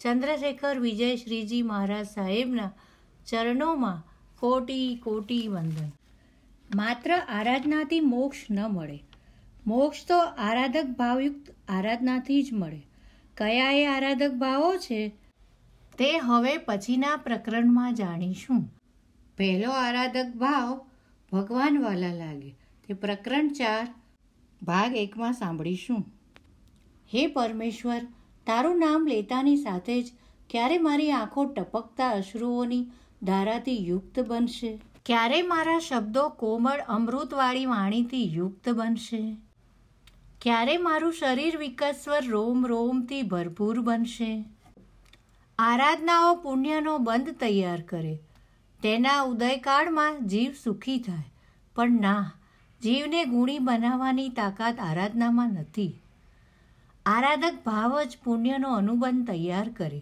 ચંદ્રશેખર વિજય શ્રીજી મહારાજ સાહેબના ચરણોમાં કોટી કોટી વંદન. માત્ર આરાધનાથી મોક્ષ ન મળે. મોક્ષ તો આરાધક ભાવયુક્ત આરાધનાથી જ મળે. કયા એ આરાધક ભાવો છે? તે હવે પછીના પ્રકરણમાં જાણીશું. પહેલો આરાધક ભાવ ભગવાન વાલા લાગે. તે પ્રકરણ ચાર, ભાગ એકમાં સાંભળીશું. હે પરમેશ્વર તારું નામ લેતાની સાથે જ ક્યારે મારી આંખો ટપકતા અશ્રુઓની ધારાથી યુક્ત બનશે? ક્યારે મારા શબ્દો કોમળ અમૃતવાળી વાણીથી યુક્ત બનશે? ક્યારે મારું શરીર વિકસ્વર રોમ રોમથી ભરપૂર બનશે? આરાધનાઓ પુણ્યનો બંધ તૈયાર કરે. તેના ઉદયકાળમાં જીવ સુખી થાય. પણ ના, જીવને ગુણી બનાવવાની તાકાત આરાધનામાં નથી. આરાધક ભાવ જ પુણ્યનો અનુબંધ તૈયાર કરે.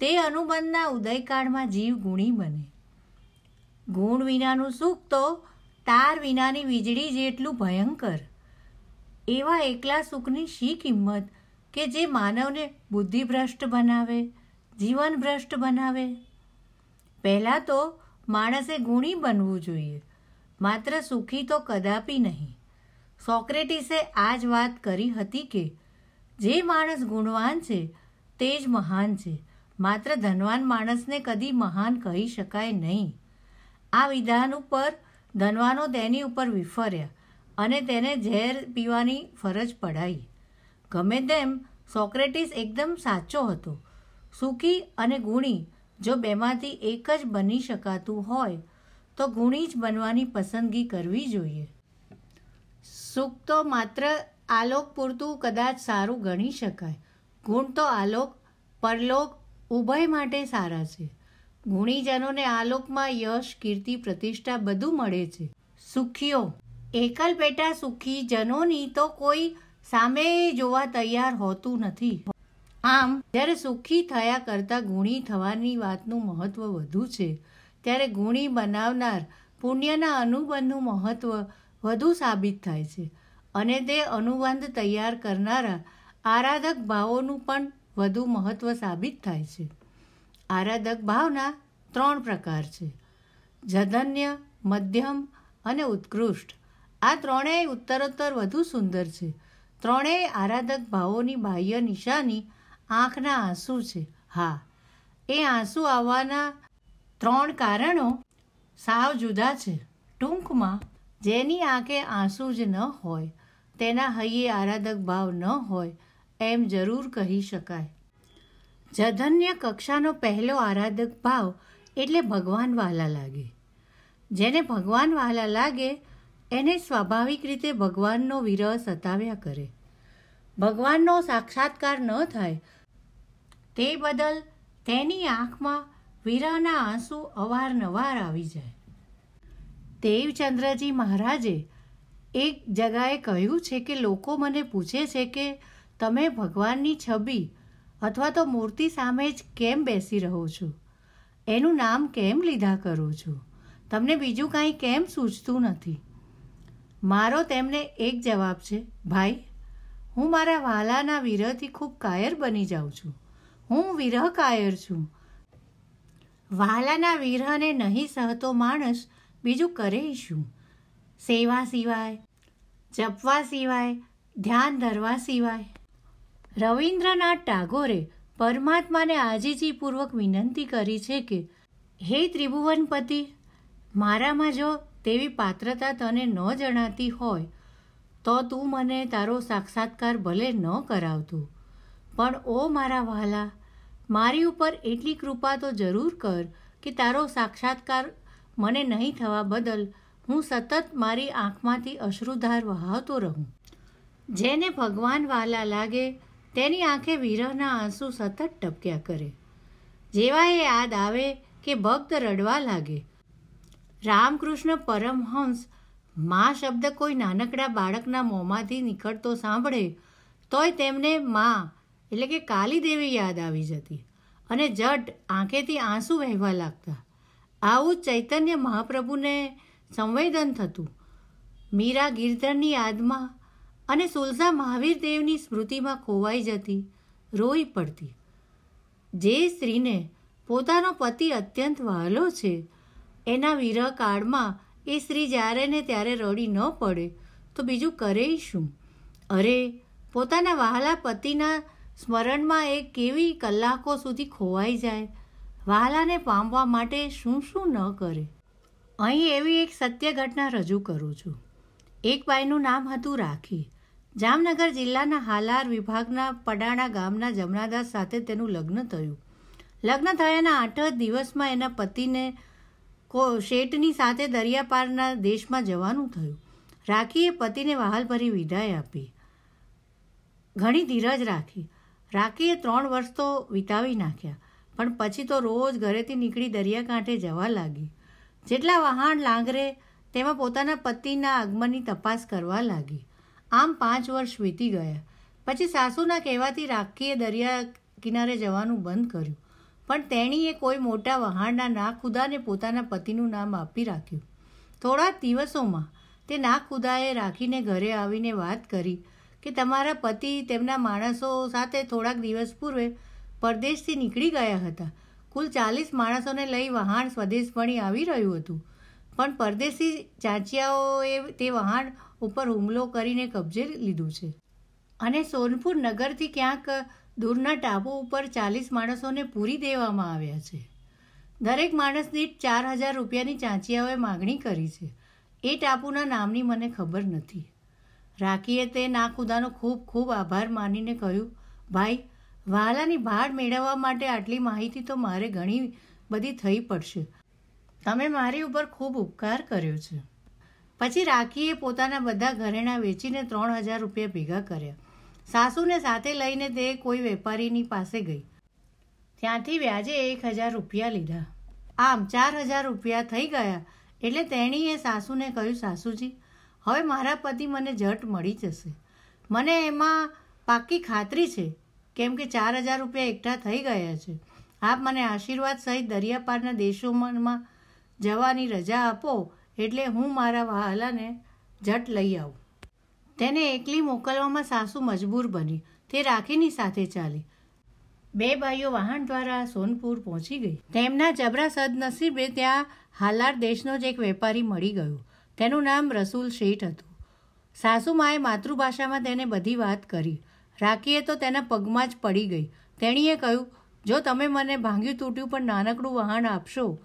તે અનુબંધના ઉદયકાળમાં જીવ ગુણી બને. ગુણ વિનાનું સુખ તો તાર વિનાની વીજળી જેટલું ભયંકર. એવા એકલા સુખની શી કિંમત કે જે માનવને બુદ્ધિભ્રષ્ટ બનાવે જીવન ભ્રષ્ટ બનાવે? પહેલાં તો માણસે ગુણી બનવું જોઈએ. માત્ર સુખી તો કદાપી નહીં. સોક્રેટિસે આ જ વાત કરી હતી કે જે માણસ ગુણવાન છે, તે જ મહાન છે. માત્ર ધનવાન માણસને કદી મહાન કહી શકાય નહીં. આ વિધાન ઉપર ધનવાનો તેની ઉપર વિફર્યા અને તેને ઝેર પીવાની ફરજ પડાઈ. ગમે તેમ સોક્રેટિસ એકદમ સાચો હતો. સુખી અને ગુણી જો બેમાંથી એક જ બની શકાતું હોય, તો ગુણી જ બનવાની પસંદગી કરવી જોઈએ. સુખ તો માત્ર આલોક પૂરતું કદાચ સારું ગણી શકાય. ગુણ તો આલોક, પરલોક, ઉભય માટે સારા છે. ગુણીજનોને આલોકમાં યશ, કીર્તિ, પ્રતિષ્ઠા બધું મળે છે. સુખીઓ. એકલ પેટા સુખી, જનોની તો કોઈ સામે જોવા તૈયાર હોતું નથી. આમ, જ્યારે સુખી થયા કરતાં ગુણી થવાની વાતનું મહત્ત્વ વધુ છે, ત્યારે ગુણી બનાવનાર પુણ્યના અનુબંધનું મહત્ત્વ વધુ સાબિત થાય છે. અને તે અનુબંધ તૈયાર કરનારા આરાધક ભાવોનું પણ વધુ મહત્ત્વ સાબિત થાય છે. આરાધક ભાવના ત્રણ પ્રકાર છે. જધન્ય, મધ્યમ અને ઉત્કૃષ્ટ. આ ત્રણેય ઉત્તરોત્તર વધુ સુંદર છે. ત્રણેય આરાધક ભાવોની બાહ્ય નિશાની આંખના આંસુ છે. હા, એ આંસુ આવવાના ત્રણ કારણો સાવ જુદા છે. ટૂંકમાં, જેની આંખે આંસુ જ ન હોય તેના હૈયે આરાધક ભાવ ન હોય, એમ જરૂર કહી શકાય. જધન્ય કક્ષાનો પહેલો આરાધક ભાવ એટલે ભગવાન વહાલા લાગે. જેને ભગવાન વહાલા લાગે, એને સ્વાભાવિક રીતે ભગવાનનો વિરહ સતાવ્યા કરે. ભગવાનનો સાક્ષાત્કાર ન થાય, તે બદલ તેની આંખમાં વીરાના આંસુ અવારનવાર આવી જાય. દેવચંદ્રજી મહારાજે એક જગાએ કહ્યું છે કે લોકો મને પૂછે છે કે તમે ભગવાનની છબી અથવા તો મૂર્તિ સામે જ કેમ બેસી રહો છો? એનું નામ કેમ લીધા કરો છો? તમને બીજું કાંઈ કેમ સૂચતું નથી? મારો તેમને એક જવાબ છે, ભાઈ, હું મારા વાલાના વિરહથી ખૂબ કાયર બની જાઉં છું. હું વિરહ કાયર છું. વાલાના વિરહને નહીં સહતો માણસ બીજું કરે શું? સેવા સિવાય જપવા સિવાય, ધ્યાન ધરવા સિવાય. રવિન્દ્રનાથ ટાગોરે પરમાત્માને આજીજીપૂર્વક વિનંતી કરી છે કે, હે ત્રિભુવનપતિ, મારામાં જો તેવી પાત્રતા તને ન જણાતી હોય, તો તું મને તારો સાક્ષાત્કાર ભલે ન કરાવતું. પણ ઓ મારા વહાલા, મારી ઉપર એટલી કૃપા તો જરૂર કર કે તારો સાક્ષાત્કાર મને નહીં થવા બદલ હું સતત મારી આંખમાંથી અશ્રુધાર વહાવતો રહું. જેને ભગવાન વાલા લાગે, તેની આંખે વિરહના આંસુ સતત ટપક્યા કરે. જેવા એ યાદ આવે કે ભક્ત રડવા લાગે. રામકૃષ્ણ પરમહંસ, મા શબ્દ કોઈ નાનકડા બાળકના મોંમાંથી નીકળતો સાંભળે, તોય તેમને મા, એટલે કે કાલી દેવી યાદ આવી જતી અને જટ આંખેથી આંસુ વહેવા લાગતા. આવું ચૈતન્ય મહાપ્રભુને સંવેદન થતું. મીરા ગિરધરની યાદમાં અને સુલઝા મહાવીર દેવની સ્મૃતિમાં ખોવાઈ જતી, રોઈ પડતી. જે સ્ત્રીને પોતાનો પતિ અત્યંત વહાલો છે, એના વિરહ કાળમાં એ સ્ત્રી જ્યારે ને ત્યારે રડી ન પડે, તો બીજું કરે શું? અરે, પોતાના વહાલા પતિના સ્મરણમાં એ કેવી કલાકો સુધી ખોવાઈ જાય? વહાલાને પામવા માટે શું શું ન કરે? અહીં એવી એક સત્ય ઘટના રજૂ કરું છું. એક બાઈનું નામ હતું રાખી. જામનગર જિલ્લાના હાલાર વિભાગના પડાણા ગામના જમનાદાસ સાથે તેનું લગ્ન થયું. લગ્ન થયાના આઠ જ દિવસમાં એના પતિને કો શેઠની સાથે દરિયાપારના દેશમાં જવાનું થયું. રાખીએ પતિને વહાલભરી વિદાય આપી. ઘણી ધીરજ રાખી. રાખીએ ત્રણ વર્ષ તો વિતાવી નાખ્યા, પણ પછી તો રોજ ઘરેથી નીકળી દરિયાકાંઠે જવા લાગી. જેટલા વહાણ લાંગરે, તેમાં પોતાના પતિના આગમનની તપાસ કરવા લાગી. આમ પાંચ વર્ષ વીતી ગયા. પછી સાસુના કહેવાથી રાખીએ દરિયા કિનારે જવાનું બંધ કર્યું. પણ તેણીએ કોઈ મોટા વહાણના નાખુદાને પોતાના પતિનું નામ આપી રાખ્યું. થોડા દિવસોમાં તે નાખુદાએ રાખીને ઘરે આવીને વાત કરી કે તમારા પતિ તેમના માણસો સાથે થોડાક દિવસ પૂર્વે પરદેશથી નીકળી ગયા હતા. કુલ ચાલીસ માણસોને લઈ વહાણ સ્વદેશપણી આવી રહ્યું હતું. પણ પરદેશી ચાંચિયાઓએ તે વહાણ ઉપર હુમલો કરીને કબજે લીધું છે. અને સોનપુર નગરથી ક્યાંક દૂરના ટાપુ ઉપર ચાલીસ માણસોને પૂરી દેવામાં આવ્યા છે. દરેક માણસ દીઠ ચાર હજાર રૂપિયાની ચાંચિયાઓએ માગણી કરી છે. એ ટાપુના નામની મને ખબર નથી. રાખીએ તે નાખુદાનો ખૂબ ખૂબ આભાર માનીને કહ્યું, ભાઈ વહાલાની ભાડ મેળવવા માટે આટલી માહિતી તો મારે ઘણી બધી થઈ પડશે. તમે મારી ઉપર ખૂબ ઉપકાર કર્યો છે. પછી રાખીએ પોતાના બધા ઘરેણાં વેચીને ત્રણ હજાર રૂપિયા ભેગા કર્યા. સાસુને સાથે લઈને તે કોઈ વેપારીની પાસે ગઈ. ત્યાંથી વ્યાજે એક હજાર રૂપિયા લીધા. આમ ચાર હજાર રૂપિયા થઈ ગયા એટલે તેણીએ સાસુને કહ્યું, સાસુજી, હવે મારા પતિ મને જટ મળી જશે. મને એમાં પાક્કી ખાતરી છે. કેમ કે ચાર હજાર રૂપિયા એકઠા થઈ ગયા છે. આપ મને આશીર્વાદ સહિત દરિયાપારના દેશોમાં જવાની રજા આપો એટલે હું મારા વહાલાને જટ લઈ આવું. તેને એકલી મોકલવામાં સાસુ મજબૂર બની. તે રાખીની સાથે ચાલી. બે ભાઈઓ વાહન દ્વારા સોનપુર પહોંચી ગઈ. તેમના જબરા સદનસીબે ત્યાં હાલાર દેશનો જ એક વેપારી મળી ગયો. તેનું નામ રસૂલ શેઠ હતું. સાસુમાએ માતૃભાષામાં તેને બધી વાત કરી. રાખીએ તો તેના પગમાં જ પડી ગઈ. તેણીએ કહ્યું, જો તમે મને ભાંગ્યું તૂટ્યું પણ નાનકડું વહાણ આપશો,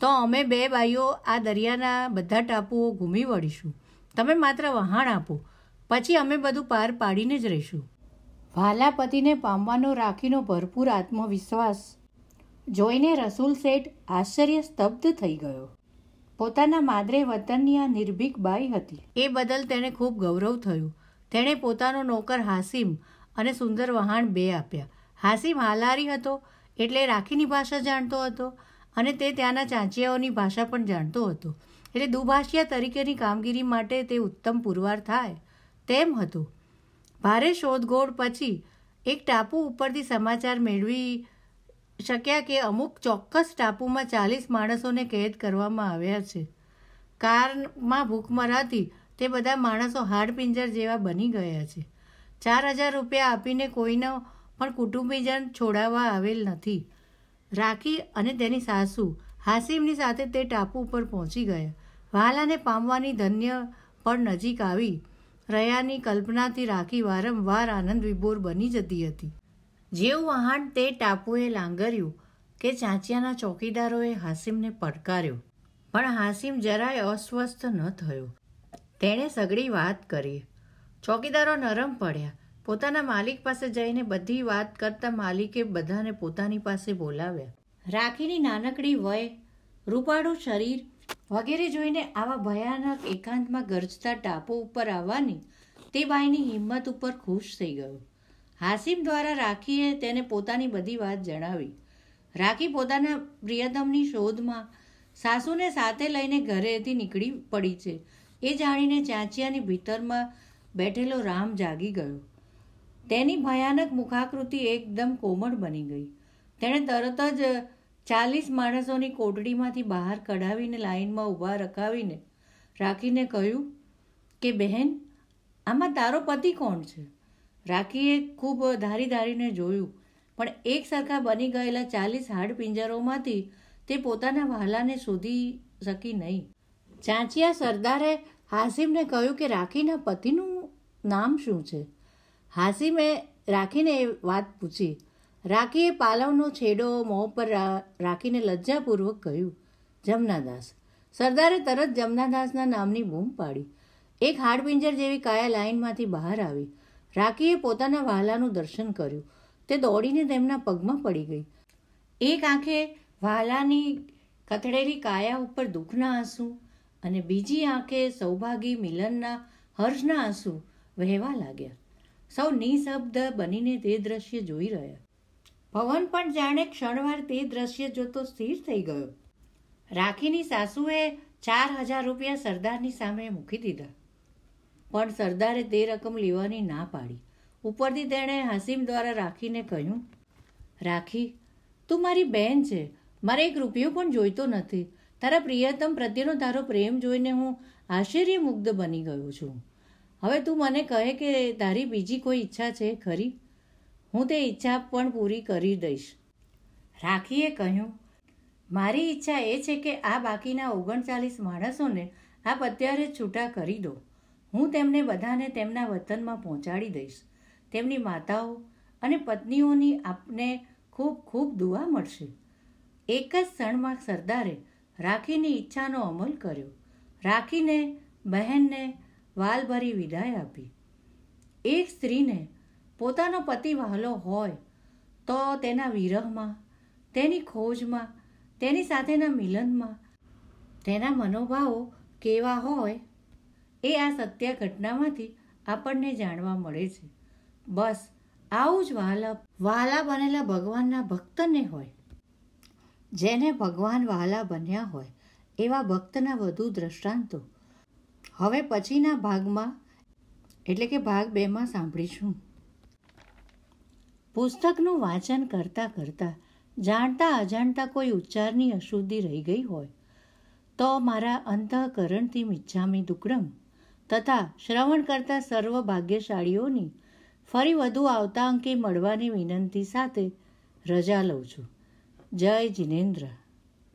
તો અમે બે બાઈઓ આ દરિયાના બધા ટાપુઓ ઘૂમી વળીશું. તમે માત્ર વહાણ આપો, પછી અમે બધું પાર પાડીને જ રહીશું. ભાલા પતિને પામવાનો રાખીનો ભરપૂર આત્મવિશ્વાસ જોઈને રસૂલ શેઠ આશ્ચર્ય સ્તબ્ધ થઈ ગયો. પોતાના માદરે વતનની આ નિર્ભીક બાઈ હતી. એ બદલ તેને ખૂબ ગૌરવ થયું. તેણે પોતાનો નોકર હાસિમ અને સુંદર વહાણ બે આપ્યા. હાસિમ હાલારી હતો એટલે રાખીની ભાષા જાણતો હતો અને તે ત્યાંના ચાંચિયાઓની ભાષા પણ જાણતો હતો. એટલે દુભાષિયા તરીકેની કામગીરી માટે તે ઉત્તમ પુરવાર થાય તેમ હતું. ભારે શોધખોળ પછી એક ટાપુ ઉપરથી સમાચાર મેળવી શક્યા કે અમુક ચોક્કસ ટાપુમાં ચાલીસ માણસોને કેદ કરવામાં આવ્યા છે. કારમાં ભૂખમરાથી તે બધા માણસો હાડપિંજર જેવા બની ગયા છે. ચાર હજાર રૂપિયા આપીને કોઈનો પણ કુટુંબીજન છોડાવવા આવેલ નથી. રાખી અને તેની સાસુ હાસિમની સાથે તે ટાપુ ઉપર પહોંચી ગયા. વાલાને પામવાની ધન્ય પણ નજીક આવી રહ્યાની કલ્પનાથી રાખી વારંવાર આનંદ વિભોર બની જતી હતી. જેવું વહાણ તે ટાપુએ લાંગર્યું કે ચાંચિયાના ચોકીદારોએ હાસિમને પડકાર્યો. પણ હાસિમ જરાય અસ્વસ્થ ન થયો. તેણે સઘળી વાત કરી. ચોકીદારો નરમ પડ્યા. પોતાના માલિક પાસે જઈને બધી વાત કરતા માલિકે બધાને પોતાની પાસે બોલાવ્યા. રાખીની નાનકડી વય, રૂપાળું શરીર વગેરે જોઈને આવા ભયાનક એકાંતમાં ગરજતા ટાપુ ઉપર આવવાની તે બાઈની હિંમત ઉપર ખુશ થઈ ગયો. હાસિમ દ્વારા રાખીએ તેને પોતાની બધી વાત જણાવી. રાખી પોતાના પ્રિયતમની શોધમાં સાસુને સાથે લઈને ઘરેથી નીકળી પડી છે. એ જાણીને ચાંચિયાની ભીતરમાં બેઠેલો રામ જાગી ગયો. તેની ભયાનક મુખાકૃતિ એકદમ કોમળ બની ગઈ. તેણે તરત જ ચાલીસ માણસોની કોટડીમાંથી બહાર કઢાવીને લાઈનમાં ઊભા રખાવીને રાખીને કહ્યું કે, બહેન, આમાં તારો પતિ કોણ છે? રાખીએ ખૂબ ધારી ધારીને જોયું, પણ એક સરખા બની ગયેલા ચાલીસ હાડ પિંજરોમાંથી તે પોતાના વહાલાને શોધી શકી નહીં. ચાંચિયા સરદારે હાસિમને કહ્યું કે રાખીના પતિનું નામ શું છે? હાસિમે રાખીને એ વાત પૂછી. રાખીએ પાલવનો છેડો મોં પર રાખીને લજ્જાપૂર્વક કહ્યું, જમનાદાસ. સરદારે તરત જમનાદાસના નામની બૂમ પાડી. એક હાડપિંજર જેવી કાયા લાઈનમાંથી બહાર આવી. રાખીએ પોતાના વહાલાનું દર્શન કર્યું. તે દોડીને તેમના પગમાં પડી ગઈ. એક આંખે વાલાની કથળેલી કાયા ઉપર દુઃખના આંસુ અને બીજી આંખે સૌભાગી મિલનના હર્ષના આંસુ વહેવા લાગ્યા. સૌ નિશબ્દ બનીને તે દ્રશ્ય જોઈ રહ્યા. પવન પણ જાણે ક્ષણવાર તે દ્રશ્ય જોતો સ્થિર થઈ ગયો. રાખીની સાસુએ ચાર હજાર રૂપિયા સરદારની સામે મૂકી દીધા. પણ સરદારે તે રકમ લેવાની ના પાડી. ઉપરથી તેણે હસીમ દ્વારા રાખીને કહ્યું, રાખી, તું મારી બહેન છે. મારે એક રૂપિયો પણ જોઈતો નથી. તારા પ્રિયતમ પ્રત્યેનો તારો પ્રેમ જોઈને હું આશ્ચર્યમુગ્ધ બની ગયો છું. હવે તું મને કહે કે તારી બીજી કોઈ ઈચ્છા છે ખરી? હું તે ઈચ્છા પણ પૂરી કરી દઈશ. રાખીએ કહ્યું, મારી ઈચ્છા એ છે કે આ બાકીના ઓગણચાલીસ માણસોને આપ અત્યારે છૂટા કરી દો. હું તેમને બધાને તેમના વતનમાં પહોંચાડી દઈશ. તેમની માતાઓ અને પત્નીઓની આપને ખૂબ ખૂબ દુઆ મળશે. એક જ ક્ષણમાં સરદારે રાખીની ઈચ્છાનો અમલ કર્યો. રાખીને બહેનને વાલભરી વિદાય આપી. એક સ્ત્રીને પોતાનો પતિ વહાલો હોય તો તેના વિરહમાં, તેની ખોજમાં, તેની સાથેના મિલનમાં તેના મનોભાવો કેવા હોય એ આ સત્ય ઘટનામાંથી આપણને જાણવા મળે છે. બસ આવું જ વહાલા વહાલા બનેલા ભગવાનના ભક્તને હોય. જેને ભગવાન વહાલા બન્યા હોય, એવા ભક્તના વધુ દ્રષ્ટાંતો. હવે પછીના ભાગમાં, એટલે કે ભાગ બેમાં સાંભળીશું. પુસ્તકનું વાંચન કરતાં કરતાં, જાણતા અજાણતા કોઈ ઉચ્ચારની અશુદ્ધિ રહી ગઈ હોય, તો મારા અંતઃકરણથી મિચ્છામી દુકડમ, તથા શ્રવણ કરતા સર્વ ભાગ્યશાળીઓની ફરી વધુ આવતા અંકે મળવાની વિનંતી સાથે રજા લઉં છું. જય જિનેન્દ્ર.